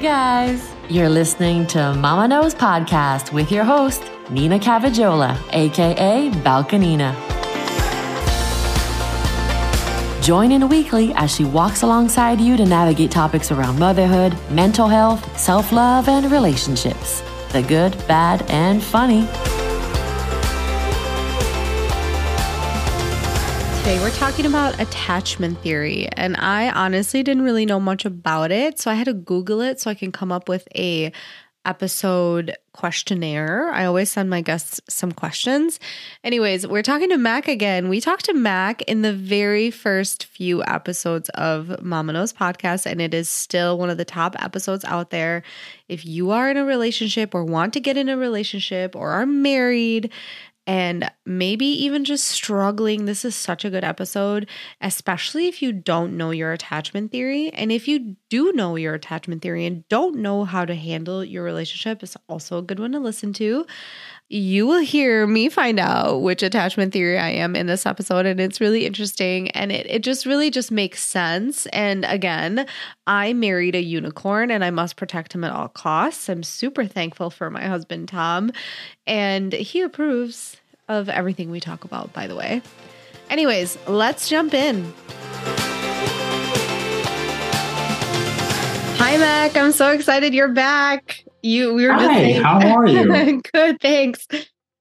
guys, you're listening to Mama Knows Podcast with your host, Nina Cavajola, aka Balkanina. Join in weekly as she walks alongside you to navigate topics around motherhood, mental health, self love, and relationships the good, bad, and funny. Today we're talking about attachment theory, and I honestly didn't really know much about it, so I had to Google it so I can come up with a episode questionnaire. I always send my guests some questions. Anyways, we're talking to Mac again. We talked to Mac in the very first few episodes of Mama Knows podcast, and it is still one of the top episodes out there. If you are in a relationship or want to get in a relationship or are married and maybe even just struggling, this is such a good episode, especially if you don't know your attachment theory. And if you do know your attachment theory and don't know how to handle your relationship, it's also a good one to listen to. You will hear me find out which attachment theory I am in this episode, and it's really interesting. And it, it just really just makes sense. And again, I married a unicorn and I must protect him at all costs. I'm super thankful for my husband, Tom, and he approves of everything we talk about, by the way. Anyways, let's jump in. Hi, Mac. I'm so excited you're back. You, we were just Hi, saying, how are you? good, thanks.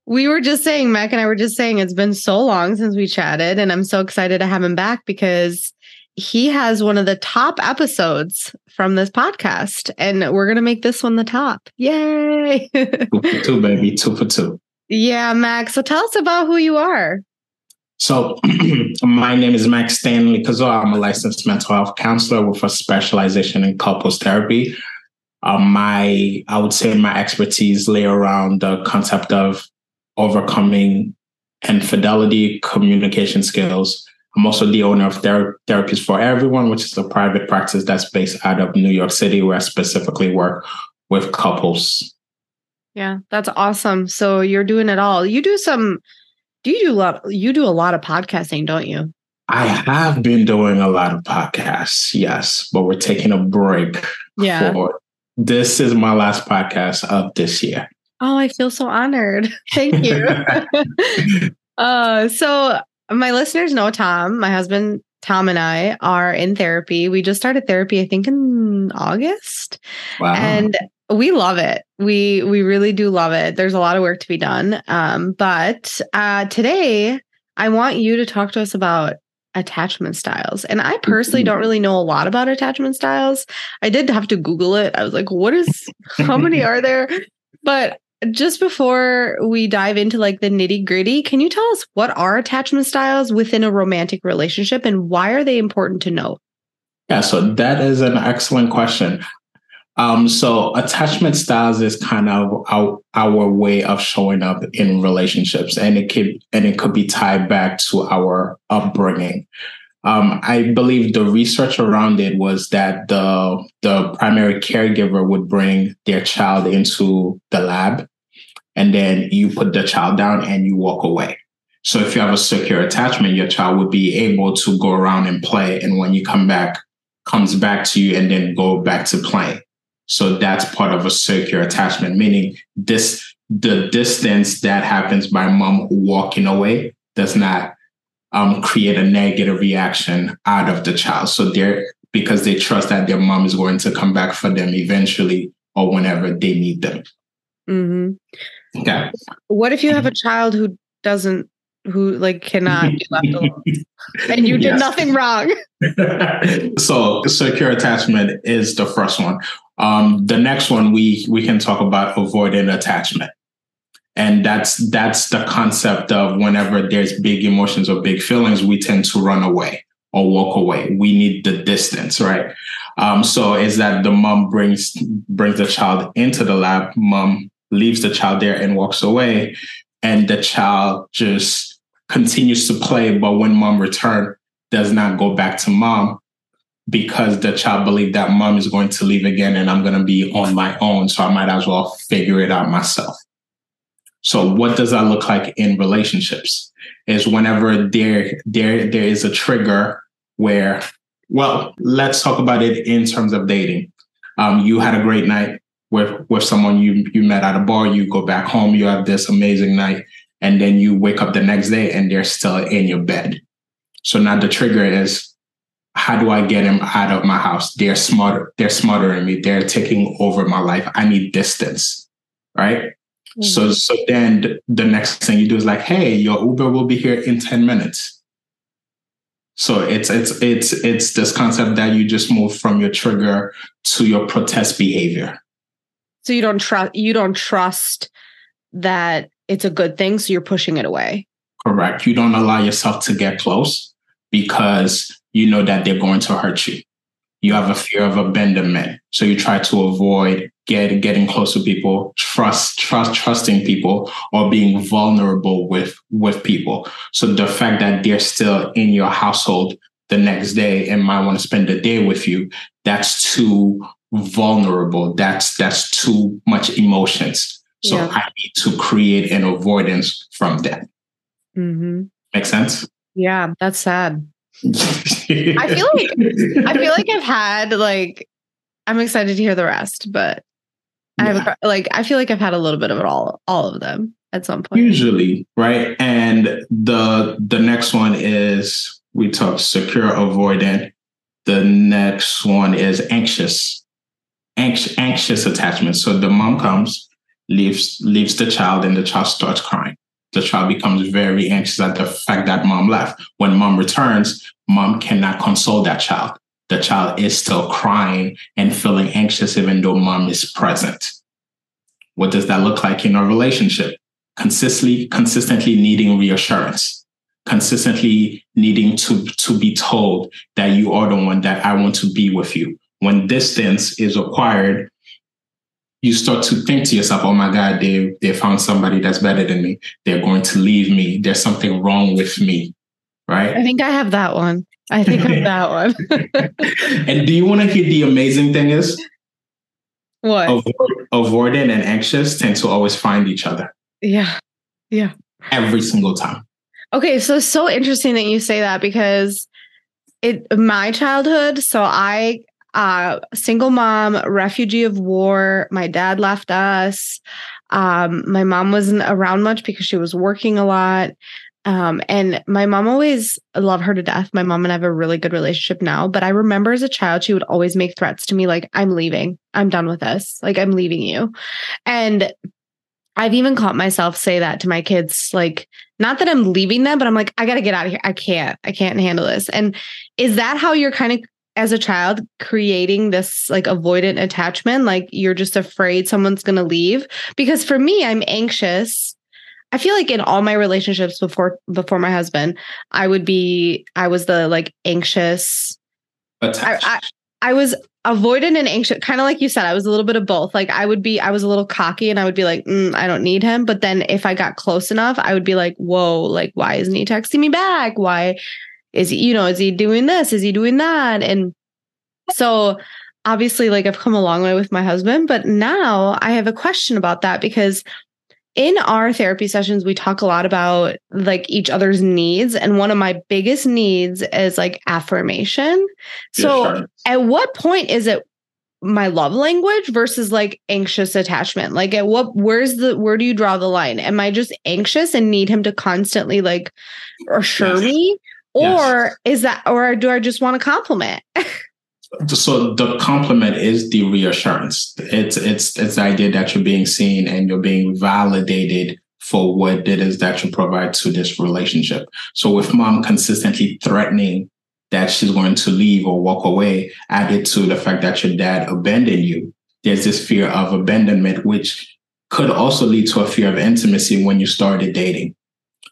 We were just saying, Mac and I were just saying, it's been so long since we chatted, and I'm so excited to have him back because he has one of the top episodes from this podcast, and we're gonna make this one the top. Yay! two for two, baby. Two for two. Yeah, Mac. So tell us about who you are. So, my name is Mac Stanley Cazeau. I'm a licensed mental health counselor with a specialization in couples therapy. Um, my, I would say, my expertise lay around the concept of overcoming infidelity, communication skills. I'm also the owner of Thera- Therapy Is For Everyone, which is a private practice that's based out of New York City, where I specifically work with couples. Yeah, that's awesome. So you're doing it all. You do some do you do a lot you do a lot of podcasting, don't you? I have been doing a lot of podcasts, yes, but we're taking a break. Yeah. For, this is my last podcast of this year. Oh, I feel so honored. Thank you. uh so my listeners know Tom, my husband Tom and I are in therapy. We just started therapy, I think in August. Wow. And we love it. We we really do love it. There's a lot of work to be done. Um, but uh, today I want you to talk to us about attachment styles. And I personally don't really know a lot about attachment styles. I did have to Google it. I was like, what is how many are there? But just before we dive into like the nitty gritty, can you tell us what are attachment styles within a romantic relationship and why are they important to know? Yeah, so that is an excellent question. Um, so attachment styles is kind of our, our way of showing up in relationships, and it could and it could be tied back to our upbringing. Um, I believe the research around it was that the the primary caregiver would bring their child into the lab, and then you put the child down and you walk away. So if you have a secure attachment, your child would be able to go around and play, and when you come back, comes back to you and then go back to playing. So that's part of a secure attachment, meaning this the distance that happens by mom walking away does not um, create a negative reaction out of the child. So they're because they trust that their mom is going to come back for them eventually or whenever they need them. Mm-hmm. Okay. What if you have a child who doesn't who like cannot be left alone and you did yes. nothing wrong so secure attachment is the first one um, the next one we we can talk about avoiding attachment. And that's that's the concept of whenever there's big emotions or big feelings, we tend to run away or walk away. We need the distance, right? Um, so is that the mom brings brings the child into the lab, mom leaves the child there and walks away, and the child just continues to play, but when mom return, does not go back to mom because the child believed that mom is going to leave again and I'm going to be on my own. So I might as well figure it out myself. So what does that look like in relationships? Is whenever there there there is a trigger where, well, let's talk about it in terms of dating. Um, you had a great night with with someone you you met at a bar. You go back home. You have this amazing night, and then you wake up the next day and they're still in your bed. So now the trigger is how do I get them out of my house? They're smarter. They're smarter than me. They're taking over my life. I need distance. Right. Mm-hmm. So so then the next thing you do is like, hey, your Uber will be here in 10 minutes. So it's it's it's it's this concept that you just move from your trigger to your protest behavior. So you don't trust you don't trust that it's a good thing, so you're pushing it away. Correct. You don't allow yourself to get close because you know that they're going to hurt you. You have a fear of abandonment. So you try to avoid get, getting close to people, trust, trust, trusting people or being vulnerable with, with people. So the fact that they're still in your household the next day and might want to spend the day with you, that's too vulnerable. That's, that's too much emotions. So yeah. I need to create an avoidance from that. Mm-hmm. Make sense? Yeah, that's sad. I feel like I feel like I've had like I'm excited to hear the rest, but I have like I feel like I've had a little bit of it all all of them at some point. Usually, right? And the the next one is we talk secure avoidant. The next one is anxious. Anx- anxious attachment. So the mom comes, leaves leaves the child, and the child starts crying the child becomes very anxious at the fact that mom left. When mom returns, mom cannot console that child. The child is still crying and feeling anxious even though mom is present. What does that look like in a relationship? Consistently, consistently needing reassurance, consistently needing to, to be told that you are the one that I want to be with you. When distance is acquired, you start to think to yourself, oh my God, they, they found somebody that's better than me. They're going to leave me. There's something wrong with me. Right. I think I have that one. I think I have that one. and do you want to hear the amazing thing is? What? Avoid, avoidant and anxious tend to always find each other. Yeah. Yeah. Every single time. Okay. So, so interesting that you say that because it, my childhood, so I uh, single mom, refugee of war. My dad left us. Um, my mom wasn't around much because she was working a lot. Um, and my mom always love her to death. My mom and I have a really good relationship now. But I remember as a child, she would always make threats to me like, I'm leaving. I'm done with this. Like, I'm leaving you. And I've even caught myself say that to my kids, like, not that I'm leaving them, but I'm like, I got to get out of here. I can't, I can't handle this. And is that how you're kind of as a child creating this like avoidant attachment like you're just afraid someone's going to leave. Because for me I'm anxious. I feel like in all my relationships before before my husband I would be I was the like anxious. I, I, I was avoidant and anxious kind of like you said I was a little bit of both. Like I would be I was a little cocky and I would be like mm, I don't need him. But then if I got close enough I would be like whoa like why isn't he texting me back? Why is he, you know, is he doing this? Is he doing that? And so obviously, like I've come a long way with my husband, but now I have a question about that because in our therapy sessions, we talk a lot about like each other's needs. And one of my biggest needs is like affirmation. So at what point is it my love language versus like anxious attachment like at what where's the where do you draw the line am i just anxious and need him to constantly like assure yes. me or yes. is that or do i just want a compliment? So the compliment is the reassurance. It's it's it's the idea that you're being seen and you're being validated for what it is that you provide to this relationship. So with mom consistently threatening that she's going to leave or walk away added to the fact that your dad abandoned you there's this fear of abandonment which could also lead to a fear of intimacy when you started dating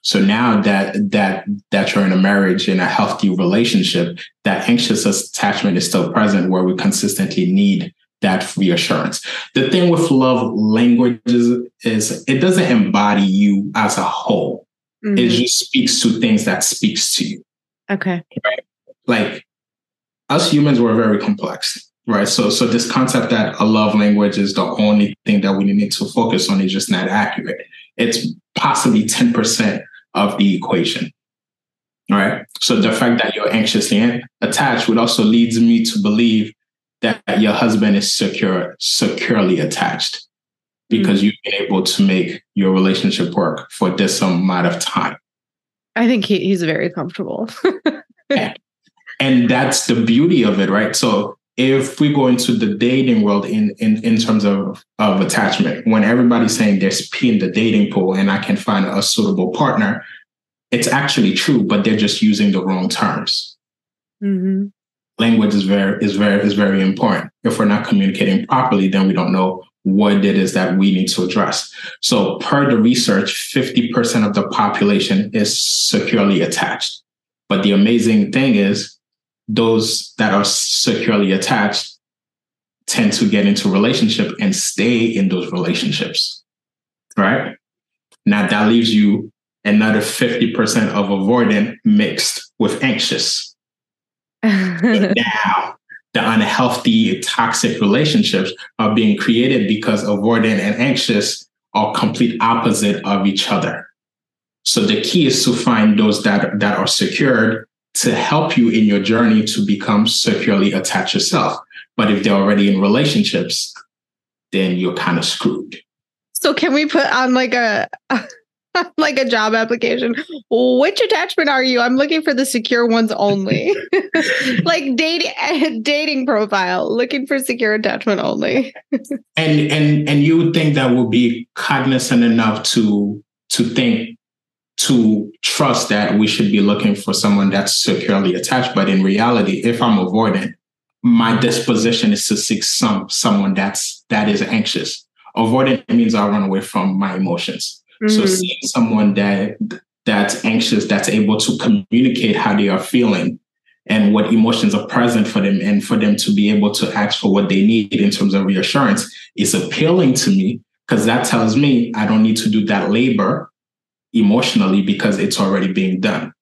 so now that that that you're in a marriage in a healthy relationship, that anxious attachment is still present where we consistently need that reassurance. The thing with love languages is it doesn't embody you as a whole. Mm-hmm. It just speaks to things that speaks to you. Okay. Right? Like us humans were very complex. Right. So so this concept that a love language is the only thing that we need to focus on is just not accurate. It's possibly 10% of the equation. All right. So the fact that you're anxiously attached would also leads me to believe that your husband is secure, securely attached because mm-hmm. you've been able to make your relationship work for this amount of time. I think he, he's very comfortable. yeah. And that's the beauty of it, right? So if we go into the dating world in, in, in terms of, of attachment, when everybody's saying there's P in the dating pool and I can find a suitable partner, it's actually true, but they're just using the wrong terms. Mm-hmm. Language is very is very is very important. If we're not communicating properly, then we don't know what it is that we need to address. So, per the research, 50% of the population is securely attached. But the amazing thing is, those that are securely attached tend to get into relationship and stay in those relationships. Right? Now that leaves you another 50% of avoidant mixed with anxious. now the unhealthy, toxic relationships are being created because avoidant and anxious are complete opposite of each other. So the key is to find those that, that are secured to help you in your journey to become securely attached yourself. But if they're already in relationships, then you're kind of screwed. So can we put on like a like a job application. Which attachment are you? I'm looking for the secure ones only. like dating dating profile, looking for secure attachment only. and and and you would think that would be cognizant enough to to think to trust that we should be looking for someone that's securely attached. But in reality, if I'm avoidant, my disposition is to seek some someone that's that is anxious. Avoidant means I run away from my emotions. Mm-hmm. So seeing someone that that's anxious, that's able to communicate how they are feeling and what emotions are present for them, and for them to be able to ask for what they need in terms of reassurance is appealing to me because that tells me I don't need to do that labor emotionally because it's already being done.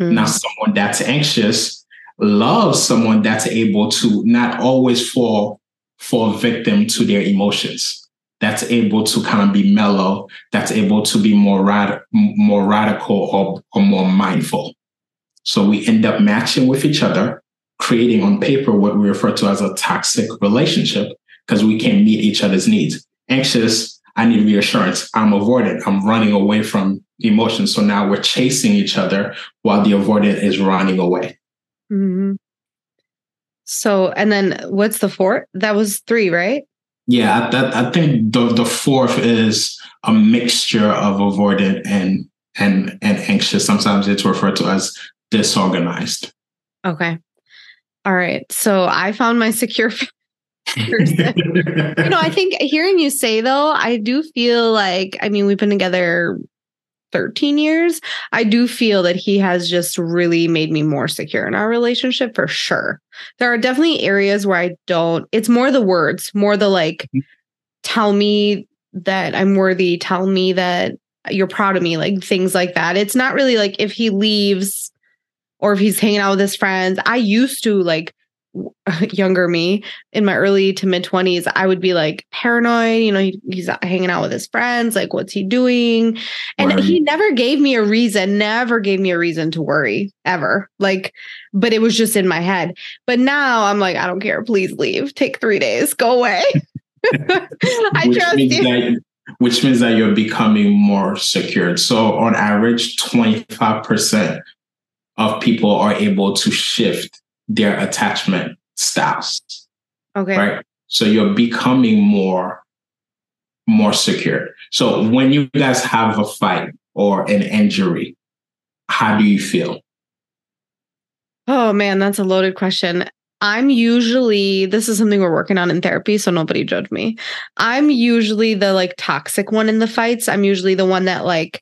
Mm-hmm. Now, someone that's anxious loves someone that's able to not always fall fall victim to their emotions that's able to kind of be mellow, that's able to be more rad- more radical or, or more mindful. So we end up matching with each other, creating on paper what we refer to as a toxic relationship because we can't meet each other's needs. Anxious, I need reassurance. I'm avoidant. I'm running away from emotions. So now we're chasing each other while the avoidant is running away. Mm-hmm. So, and then what's the fourth? That was three, right? Yeah, I, I think the the fourth is a mixture of avoidant and and and anxious. Sometimes it's referred to as disorganized. Okay. All right. So I found my secure you know, I think hearing you say though, I do feel like I mean, we've been together 13 years, I do feel that he has just really made me more secure in our relationship for sure. There are definitely areas where I don't, it's more the words, more the like, mm-hmm. tell me that I'm worthy, tell me that you're proud of me, like things like that. It's not really like if he leaves or if he's hanging out with his friends. I used to like younger me in my early to mid 20s i would be like paranoid you know he, he's hanging out with his friends like what's he doing? And right. he never gave me a reason never gave me a reason to worry ever like but it was just in my head. But now i'm like i don't care please leave take 3 days go away. I which trust you. that, which means that you're becoming more secured. So on average 25% of people are able to shift their attachment styles. Okay. Right. So you're becoming more more secure. So when you guys have a fight or an injury, how do you feel? Oh man, that's a loaded question. I'm usually this is something we're working on in therapy, so nobody judge me. I'm usually the like toxic one in the fights. I'm usually the one that like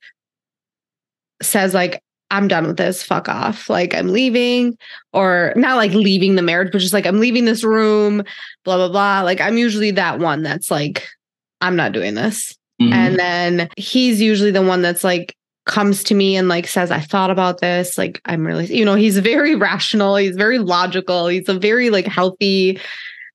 says like I'm done with this. Fuck off. Like I'm leaving, or not like leaving the marriage, but just like I'm leaving this room, blah, blah, blah. Like I'm usually that one that's like, I'm not doing this. Mm-hmm. And then he's usually the one that's like, comes to me and like says, I thought about this. Like I'm really, you know, he's very rational. He's very logical. He's a very like healthy,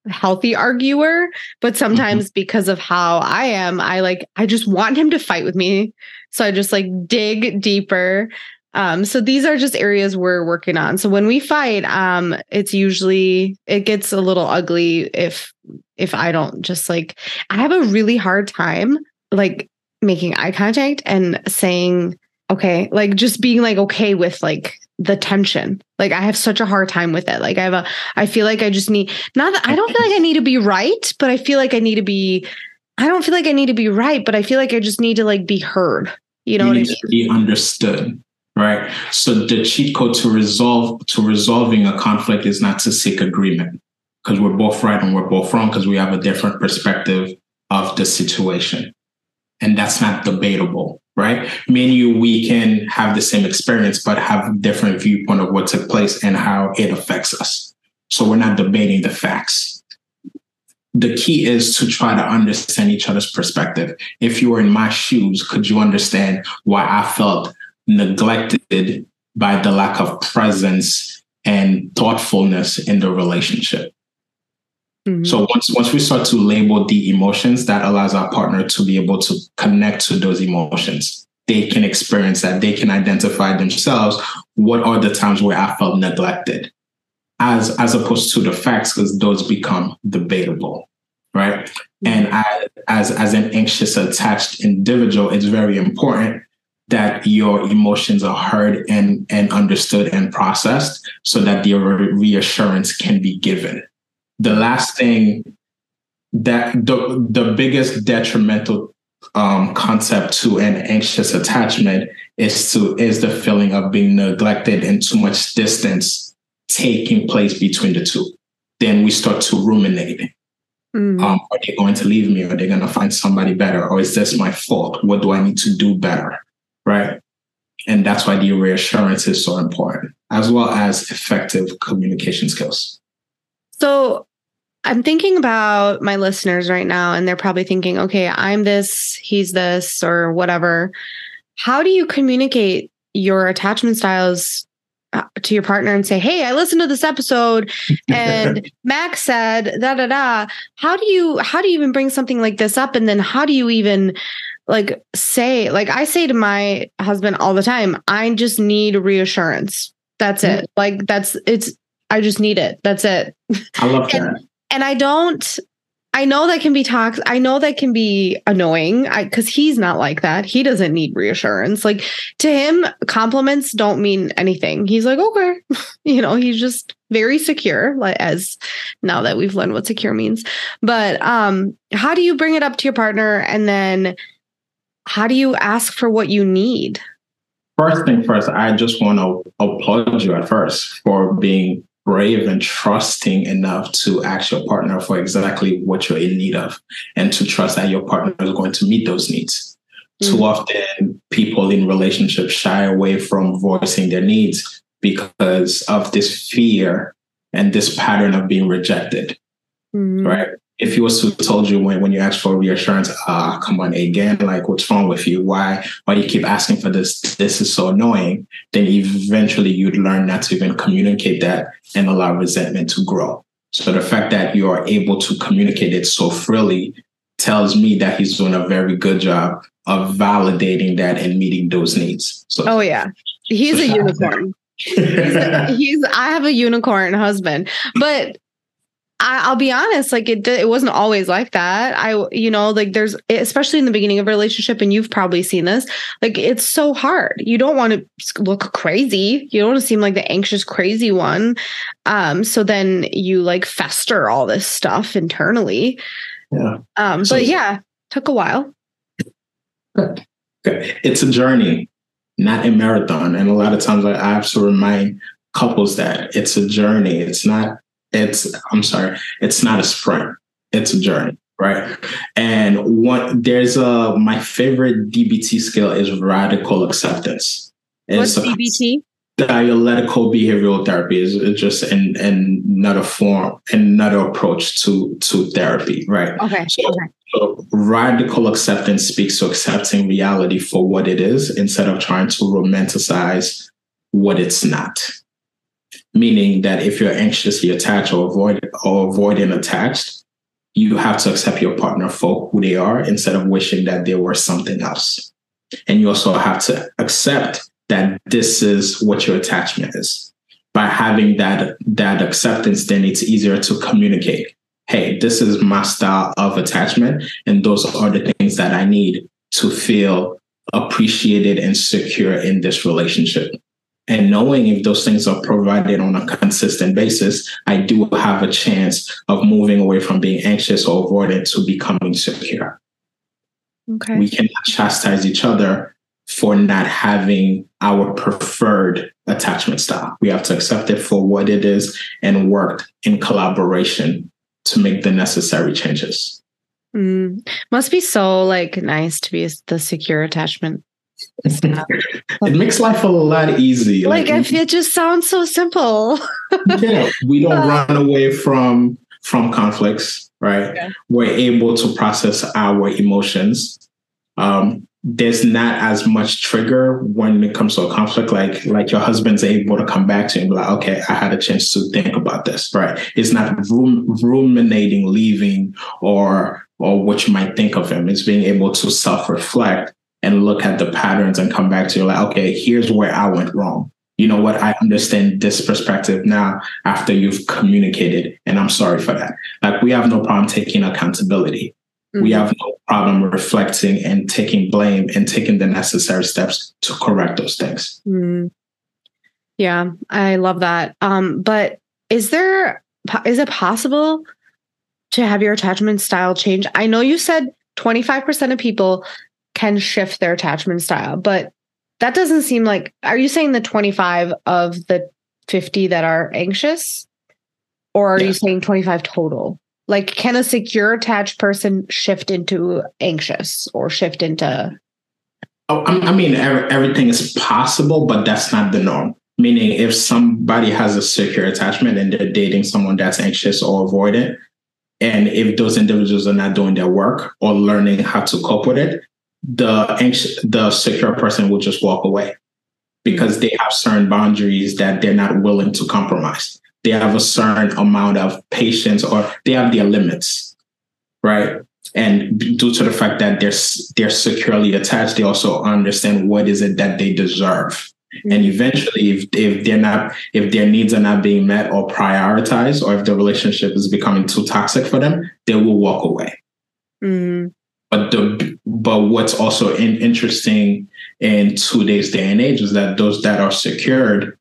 healthy arguer. But mm-hmm. sometimes mm-hmm. because of how I am, I like, I just want him to fight with me. So I just like dig deeper Um, so these are just areas we're working on. So when we fight, um, it's usually it gets a little ugly if if I don't just like I have a really hard time like making eye contact and saying okay, like just being like okay with like the tension. Like I have such a hard time with it. Like I have a I feel like I just need not that I don't feel like I need to be right, but I feel like I need to be I don't feel like I need to be right, but I feel like I just need to like be heard. You know you what I mean? to be understood. Right. So the cheat code to resolve to resolving a conflict is not to seek agreement because we're both right and we're both wrong because we have a different perspective of the situation. And that's not debatable, right? Me and you, we can have the same experience, but have different viewpoint of what took place and how it affects us. So we're not debating the facts. The key is to try to understand each other's perspective. If you were in my shoes, could you understand why I felt neglected by the lack of presence and thoughtfulness in the relationship? Mhm. So once once we start to label the emotions, that allows our partner to be able to connect to those emotions. They can experience that. They can identify themselves. What are the times where I felt neglected? As as opposed to the facts, because those become debatable, right? And I, as as an anxious attached individual, it's very important that your emotions are heard and and understood and processed, so that the reassurance can be given the last thing that the the biggest detrimental um, concept to an anxious attachment is to is the feeling of being neglected and too much distance taking place between the two. Then we start to ruminate. Mhm. Um, are they going to leave me? Are they going to find somebody better? Or is this my fault? What do I need to do better? Right. And that's why the reassurance is so important, as well as effective communication skills. So I'm thinking about my listeners right now, and they're probably thinking, okay, I'm this, he's this, or whatever. How do you communicate your attachment styles uh, to your partner and say, hey, I listened to this episode and Mac said da da da. How do you how do you even bring something like this up? And then how do you even like say, like I say to my husband all the time, I just need reassurance. That's it. Like that's it's I just need it. That's it I love that. and, and I don't I know that can be toxic. I know that can be annoying because he's not like that. He doesn't need reassurance. Like to him, compliments don't mean anything. He's like, okay, you know, he's just very secure. Like as now that we've learned what secure means. But um, how do you bring it up to your partner, and then how do you ask for what you need? First thing first, I just want to applaud you at first for being brave and trusting enough to ask your partner for exactly what you're in need of and to trust that your partner is going to meet those needs. Too often, people in relationships shy away from voicing their needs because of this fear and this pattern of being rejected, Mhm. right? If he was to told you when, when you ask for reassurance, ah, come on again, like what's wrong with you? Why why you keep asking for this? This is so annoying. Then eventually you'd learn not to even communicate that and allow resentment to grow. So the fact that you are able to communicate it so freely tells me that he's doing a very good job of validating that and meeting those needs. So Oh yeah, he's a unicorn. he's I have a unicorn husband, but I, I'll be honest, like it it wasn't always like that. I you know like there's especially in the beginning of a relationship, and you've probably seen this. Like it's so hard. You don't want to look crazy. You don't want to seem like the anxious, crazy one. Um, so then you like fester all this stuff internally. yeah. Um, So- but yeah, took a while. Okay. It's a journey, not a marathon. And a lot of times I I have to remind couples that it's a journey. It's not, it's, I'm sorry, it's not a sprint. It's a journey, right? And one, there's a, my favorite DBT skill is radical acceptance. What's It's a DBT? dialectical behavioral therapy is is just an, another form, another approach to, to therapy, right? Okay. So- okay. So radical acceptance speaks to accepting reality for what it is instead of trying to romanticize what it's not. Meaning that if you're anxiously attached or avoid or avoiding attached, you have to accept your partner for who they are instead of wishing that they were something else. And you also have to accept that this is what your attachment is. By having that that acceptance, then it's easier to communicate. Hey, this is my style of attachment, and those are the things that I need to feel appreciated and secure in this relationship. And knowing if those things are provided on a consistent basis, I do have a chance of moving away from being anxious or avoidant to becoming secure. Okay. We cannot chastise each other for not having our preferred attachment style. We have to accept it for what it is and work in collaboration to make the necessary changes. Mm. Must be so like nice to be the secure attachment. It makes life a lot easier. Like, like it just sounds so simple. yeah, we don't run away from from conflicts, right? Yeah. We're able to process our emotions. Um, there's not as much trigger when it comes to a conflict like like your husband's able to come back to you and be like okay i had a chance to think about this right it's not rum- ruminating leaving or or what you might think of him it's being able to self-reflect and look at the patterns and come back to you like okay here's where i went wrong you know what i understand this perspective now after you've communicated and i'm sorry for that like we have no problem taking accountability Mm-hmm. We have no problem reflecting and taking blame and taking the necessary steps to correct those things. Mm-hmm. Yeah, I love that. Um, but is there is it possible to have your attachment style change? I know you said 25% of people can shift their attachment style, but that doesn't seem like are you saying the 25 of the 50 that are anxious? Or are you saying 25 total? Like, can a secure attached person shift into anxious or shift into? Oh, I mean, everything is possible, but that's not the norm. Meaning, if somebody has a secure attachment and they're dating someone that's anxious or avoidant, and if those individuals are not doing their work or learning how to cope with it, the anxious, the secure person will just walk away because they have certain boundaries that they're not willing to compromise they have a certain amount of patience or they have their limits, right? And due to the fact that they're they're securely attached, they also understand what is it that they deserve. Mm-hmm. And eventually, if if they're not if their needs are not being met or prioritized, or if the relationship is becoming too toxic for them, they will walk away. Mm-hmm. But the but what's also in, interesting in today's day and age is that those that are secured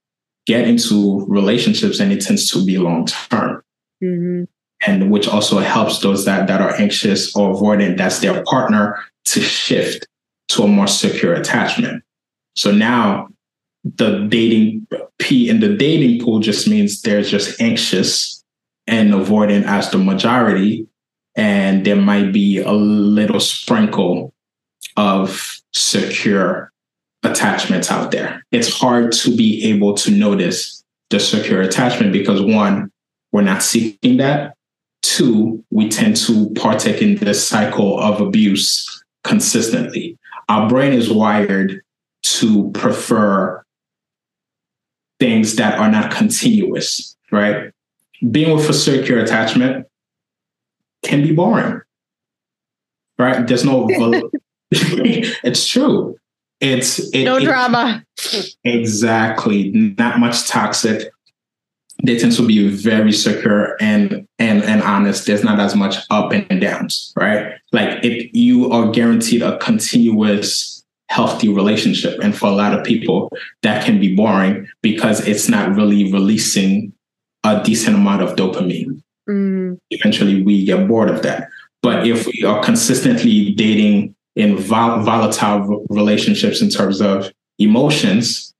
get into relationships and it tends to be long term. Mm-hmm. And which also helps those that, that are anxious or avoidant, that's their partner, to shift to a more secure attachment. So now the dating P in the dating pool just means there's just anxious and avoidant as the majority. And there might be a little sprinkle of secure attachments out there. It's hard to be able to notice the secure attachment because one, we're not seeking that. Two, we tend to partake in this cycle of abuse consistently. Our brain is wired to prefer things that are not continuous, right? Being with a secure attachment can be boring, right? There's no, it's true. It's it, no it, drama. Exactly. Not much toxic. They tend to be very secure and and and honest. There's not as much up and downs, right? Like if you are guaranteed a continuous healthy relationship. And for a lot of people, that can be boring because it's not really releasing a decent amount of dopamine. Mm. Eventually, we get bored of that. But if we are consistently dating in vol- volatile relationships in terms of emotions,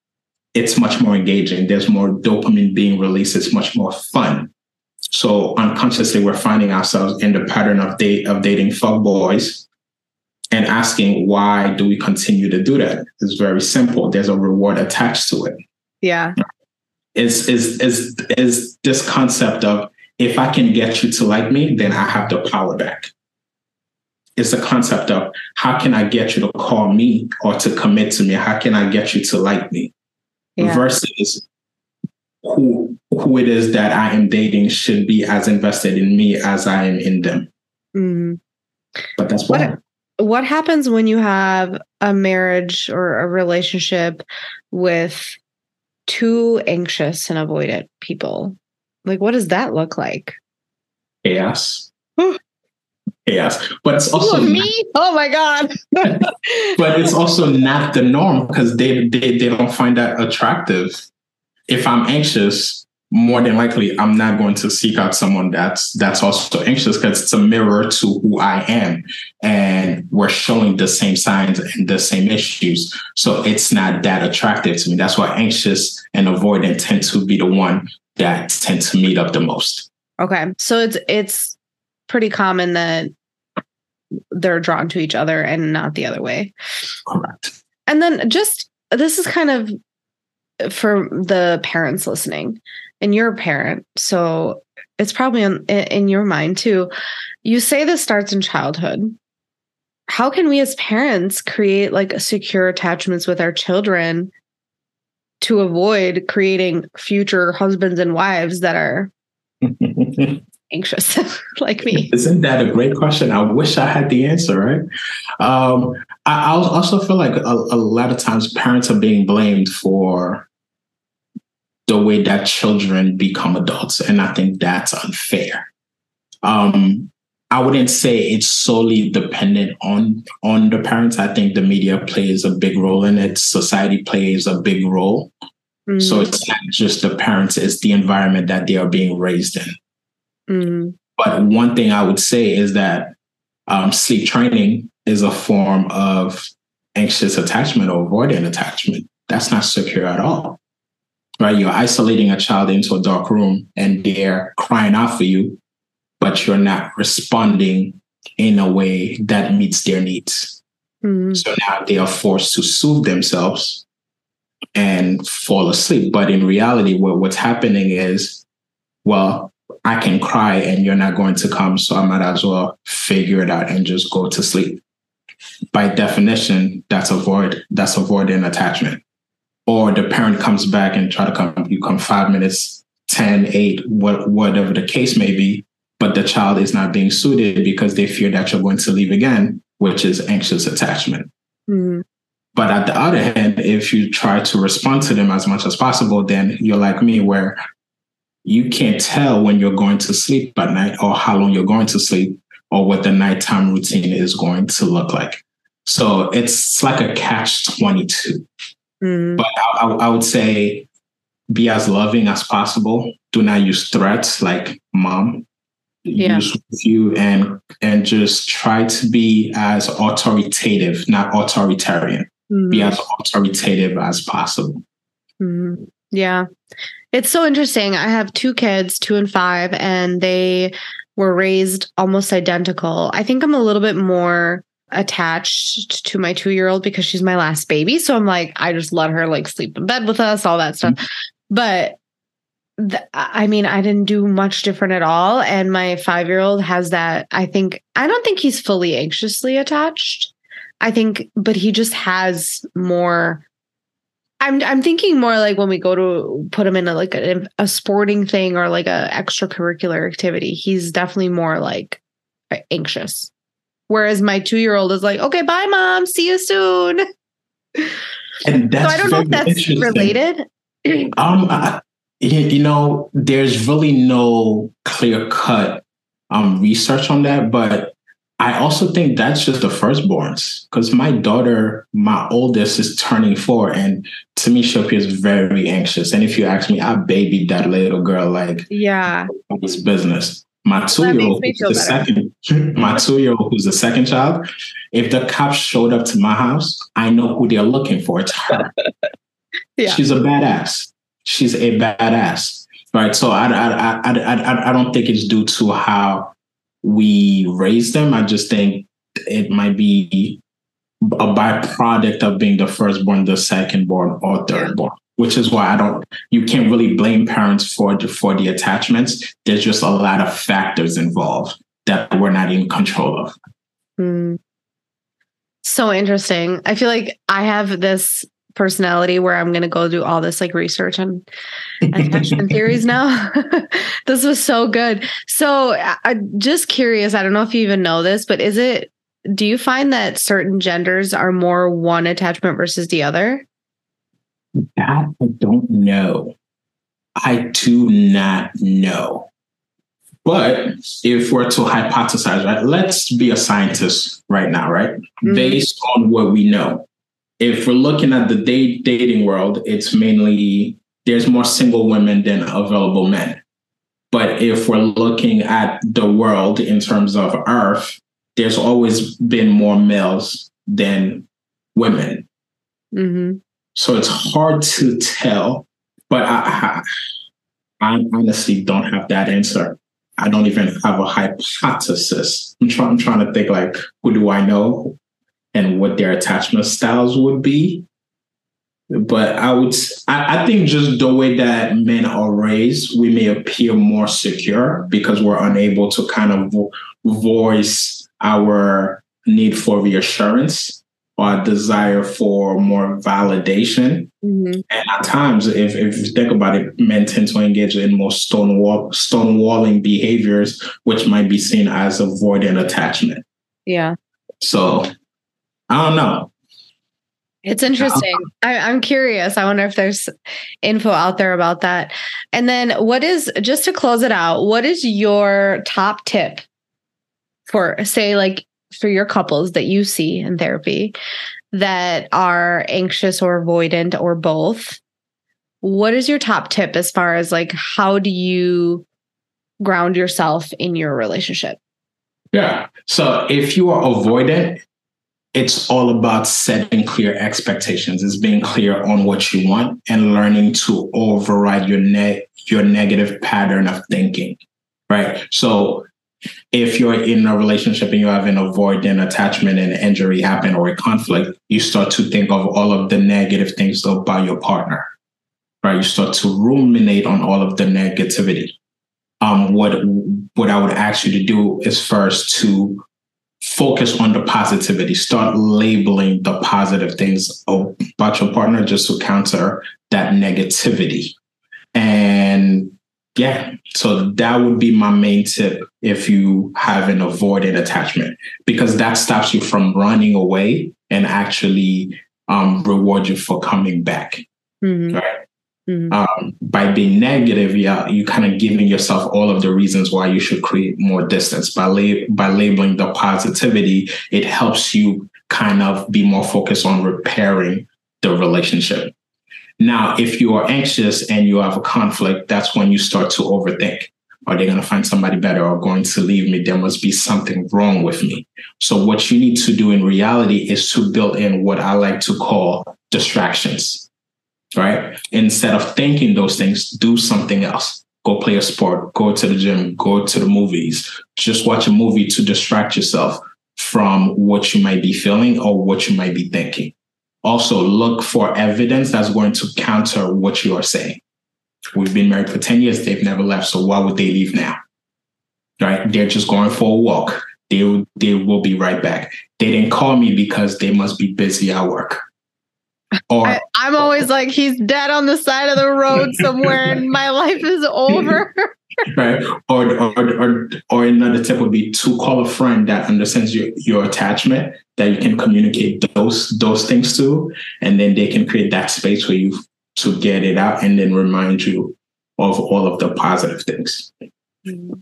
it's much more engaging. There's more dopamine being released. It's much more fun. So unconsciously, we're finding ourselves in the pattern of date of dating fuck boys and asking why do we continue to do that? It's very simple. There's a reward attached to it. Yeah. Is is is is this concept of if I can get you to like me, then I have the power back it's a concept of how can I get you to call me or to commit to me? How can I get you to like me? Yeah. Versus who who it is that I am dating should be as invested in me as I am in them. Mm. But that's what. what happens when you have a marriage or a relationship with two anxious and avoidant people? Like, what does that look like? Chaos. Chaos. But it's also oh, me. Oh my god. but it's also not the norm because they, they they don't find that attractive. If I'm anxious, more than likely I'm not going to seek out someone that's that's also anxious because it's a mirror to who I am. And we're showing the same signs and the same issues. So it's not that attractive to me. That's why anxious and avoidant tend to be the one that tend to meet up the most. Okay. So it's it's pretty common that they're drawn to each other and not the other way. Correct. And then just this is kind of for the parents listening, and you're a parent, so it's probably in, in your mind too. You say this starts in childhood. How can we as parents create like secure attachments with our children to avoid creating future husbands and wives that are anxious like me? Isn't that a great question? I wish I had the answer, right? Um, I, I also feel like a, a lot of times parents are being blamed for the way that children become adults. And I think that's unfair. Um, I wouldn't say it's solely dependent on on the parents. I think the media plays a big role in it. Society plays a big role. Mm. So it's not just the parents; it's the environment that they are being raised in. Mm. But one thing I would say is that um, sleep training is a form of anxious attachment or avoidant attachment. That's not secure at all right? You're isolating a child into a dark room and they're crying out for you, but you're not responding in a way that meets their needs. Mm-hmm. So now they are forced to soothe themselves and fall asleep. But in reality, what, what's happening is, well, I can cry and you're not going to come, so I might as well figure it out and just go to sleep. By definition, that's avoid that's avoiding attachment or the parent comes back and try to come you come five minutes 10 8 what, whatever the case may be but the child is not being suited because they fear that you're going to leave again which is anxious attachment mm-hmm. but at the other hand if you try to respond to them as much as possible then you're like me where you can't tell when you're going to sleep at night or how long you're going to sleep or what the nighttime routine is going to look like so it's like a catch 22 Mm. But I, I, would say be as loving as possible. Do not use threats like mom. Yeah. Use you and and just try to be as authoritative, not authoritarian. Mm. Be as authoritative as possible. Mm. Yeah. It's so interesting. I have two kids, two and five, and they were raised almost identical. I think I'm a little bit more attached to my two year old because she's my last baby. So I'm like, I just let her like sleep in bed with us, all that stuff. Mm-hmm. But th- I mean, I didn't do much different at all. And my five year old has that. I think, I don't think he's fully anxiously attached. I think, but he just has more. I'm I'm thinking more like when we go to put him in a like a, a sporting thing or like a extracurricular activity, he's definitely more like anxious. Whereas my two year old is like, okay, bye, mom. See you soon. And that's so I don't know if that's related. um, I, you know, there's really no clear cut um research on that, but I also think that's just the firstborns because my daughter, my oldest, is turning four, and to me, she appears very anxious. And if you ask me, I babied that little girl like yeah, it's business. My two year old, the second, my two year old, who's the second child, if the cops showed up to my house, I know who they're looking for. It's her. yeah. She's a badass. She's a badass. Right. So I, I, I, I, I don't think it's due to how we raise them. I just think it might be a byproduct of being the firstborn, the secondborn, or thirdborn which is why I don't, you can't really blame parents for the, for the attachments. There's just a lot of factors involved that we're not in control of. Mm. So interesting. I feel like I have this personality where I'm going to go do all this like research on attachment theories now. this was so good. So I, just curious. I don't know if you even know this, but is it do you find that certain genders are more one attachment versus the other? That I don't know. I do not know. But if we're to hypothesize, right, let's be a scientist right now, right? Mm-hmm. Based on what we know. If we're looking at the date dating world, it's mainly there's more single women than available men. But if we're looking at the world in terms of Earth, there's always been more males than women. Mm-hmm. So it's hard to tell. But I, I, I honestly don't have that answer. I don't even have a hypothesis. I'm trying, I'm trying to think like, who do I know and what their attachment styles would be. But I would, I, I think just the way that men are raised, we may appear more secure because we're unable to kind of vo- voice our need for reassurance or desire for more validation. Mm-hmm. And at times, if, if you think about it, men tend to engage in more stonewall, stonewalling behaviors, which might be seen as avoidant attachment. Yeah. So I don't know. It's interesting. I, I'm curious. I wonder if there's info out there about that. And then, what is, just to close it out, what is your top tip for, say, like for your couples that you see in therapy that are anxious or avoidant or both? What is your top tip as far as like, how do you ground yourself in your relationship? Yeah. So if you are avoidant, it's all about setting clear expectations. It's being clear on what you want and learning to override your ne- your negative pattern of thinking. Right. So if you're in a relationship and you have an avoidant attachment and injury happen or a conflict, you start to think of all of the negative things about your partner. Right. You start to ruminate on all of the negativity. Um, what what I would ask you to do is first to focus on the positivity. Start labeling the positive things about your partner just to counter that negativity. And yeah, so that would be my main tip if you have an avoidant attachment, because that stops you from running away and actually um, reward you for coming back. Mm-hmm. Right. Mm-hmm. Um, by being negative, yeah, you kind of giving yourself all of the reasons why you should create more distance. By la- by labeling the positivity, it helps you kind of be more focused on repairing the relationship. Now, if you are anxious and you have a conflict, that's when you start to overthink. Are they going to find somebody better or going to leave me? There must be something wrong with me. So, what you need to do in reality is to build in what I like to call distractions right? Instead of thinking those things, do something else. Go play a sport, go to the gym, go to the movies, just watch a movie to distract yourself from what you might be feeling or what you might be thinking. Also, look for evidence that's going to counter what you are saying. We've been married for 10 years, they've never left. So why would they leave now? Right? They're just going for a walk. They, they will be right back. They didn't call me because they must be busy at work. Or I, am always like, he's dead on the side of the road somewhere, and my life is over. right. Or, or or or another tip would be to call a friend that understands your, your attachment that you can communicate those those things to, and then they can create that space for you to get it out and then remind you of all of the positive things. Mm-hmm.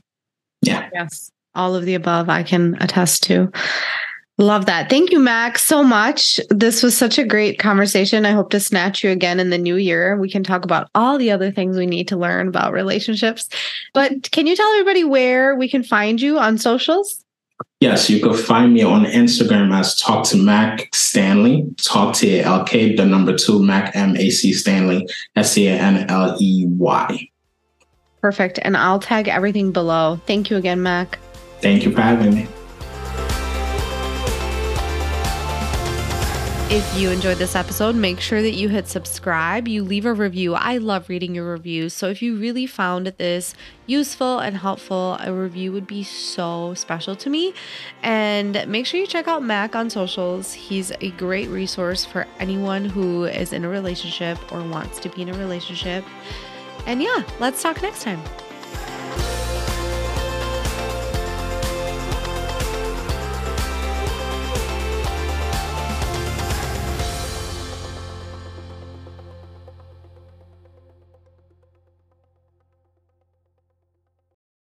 Yeah. Yes. All of the above I can attest to. Love that. Thank you, Max, so much. This was such a great conversation. I hope to snatch you again in the new year. We can talk about all the other things we need to learn about relationships. But can you tell everybody where we can find you on socials? Yes, you can find me on Instagram as Talk to Mac Stanley, Talk to L K, the number two Mac M A C Stanley, S A N L E Y. Perfect. And I'll tag everything below. Thank you again, Mac. Thank you for having me. If you enjoyed this episode, make sure that you hit subscribe, you leave a review. I love reading your reviews. So if you really found this useful and helpful, a review would be so special to me. And make sure you check out Mac on socials. He's a great resource for anyone who is in a relationship or wants to be in a relationship. And yeah, let's talk next time.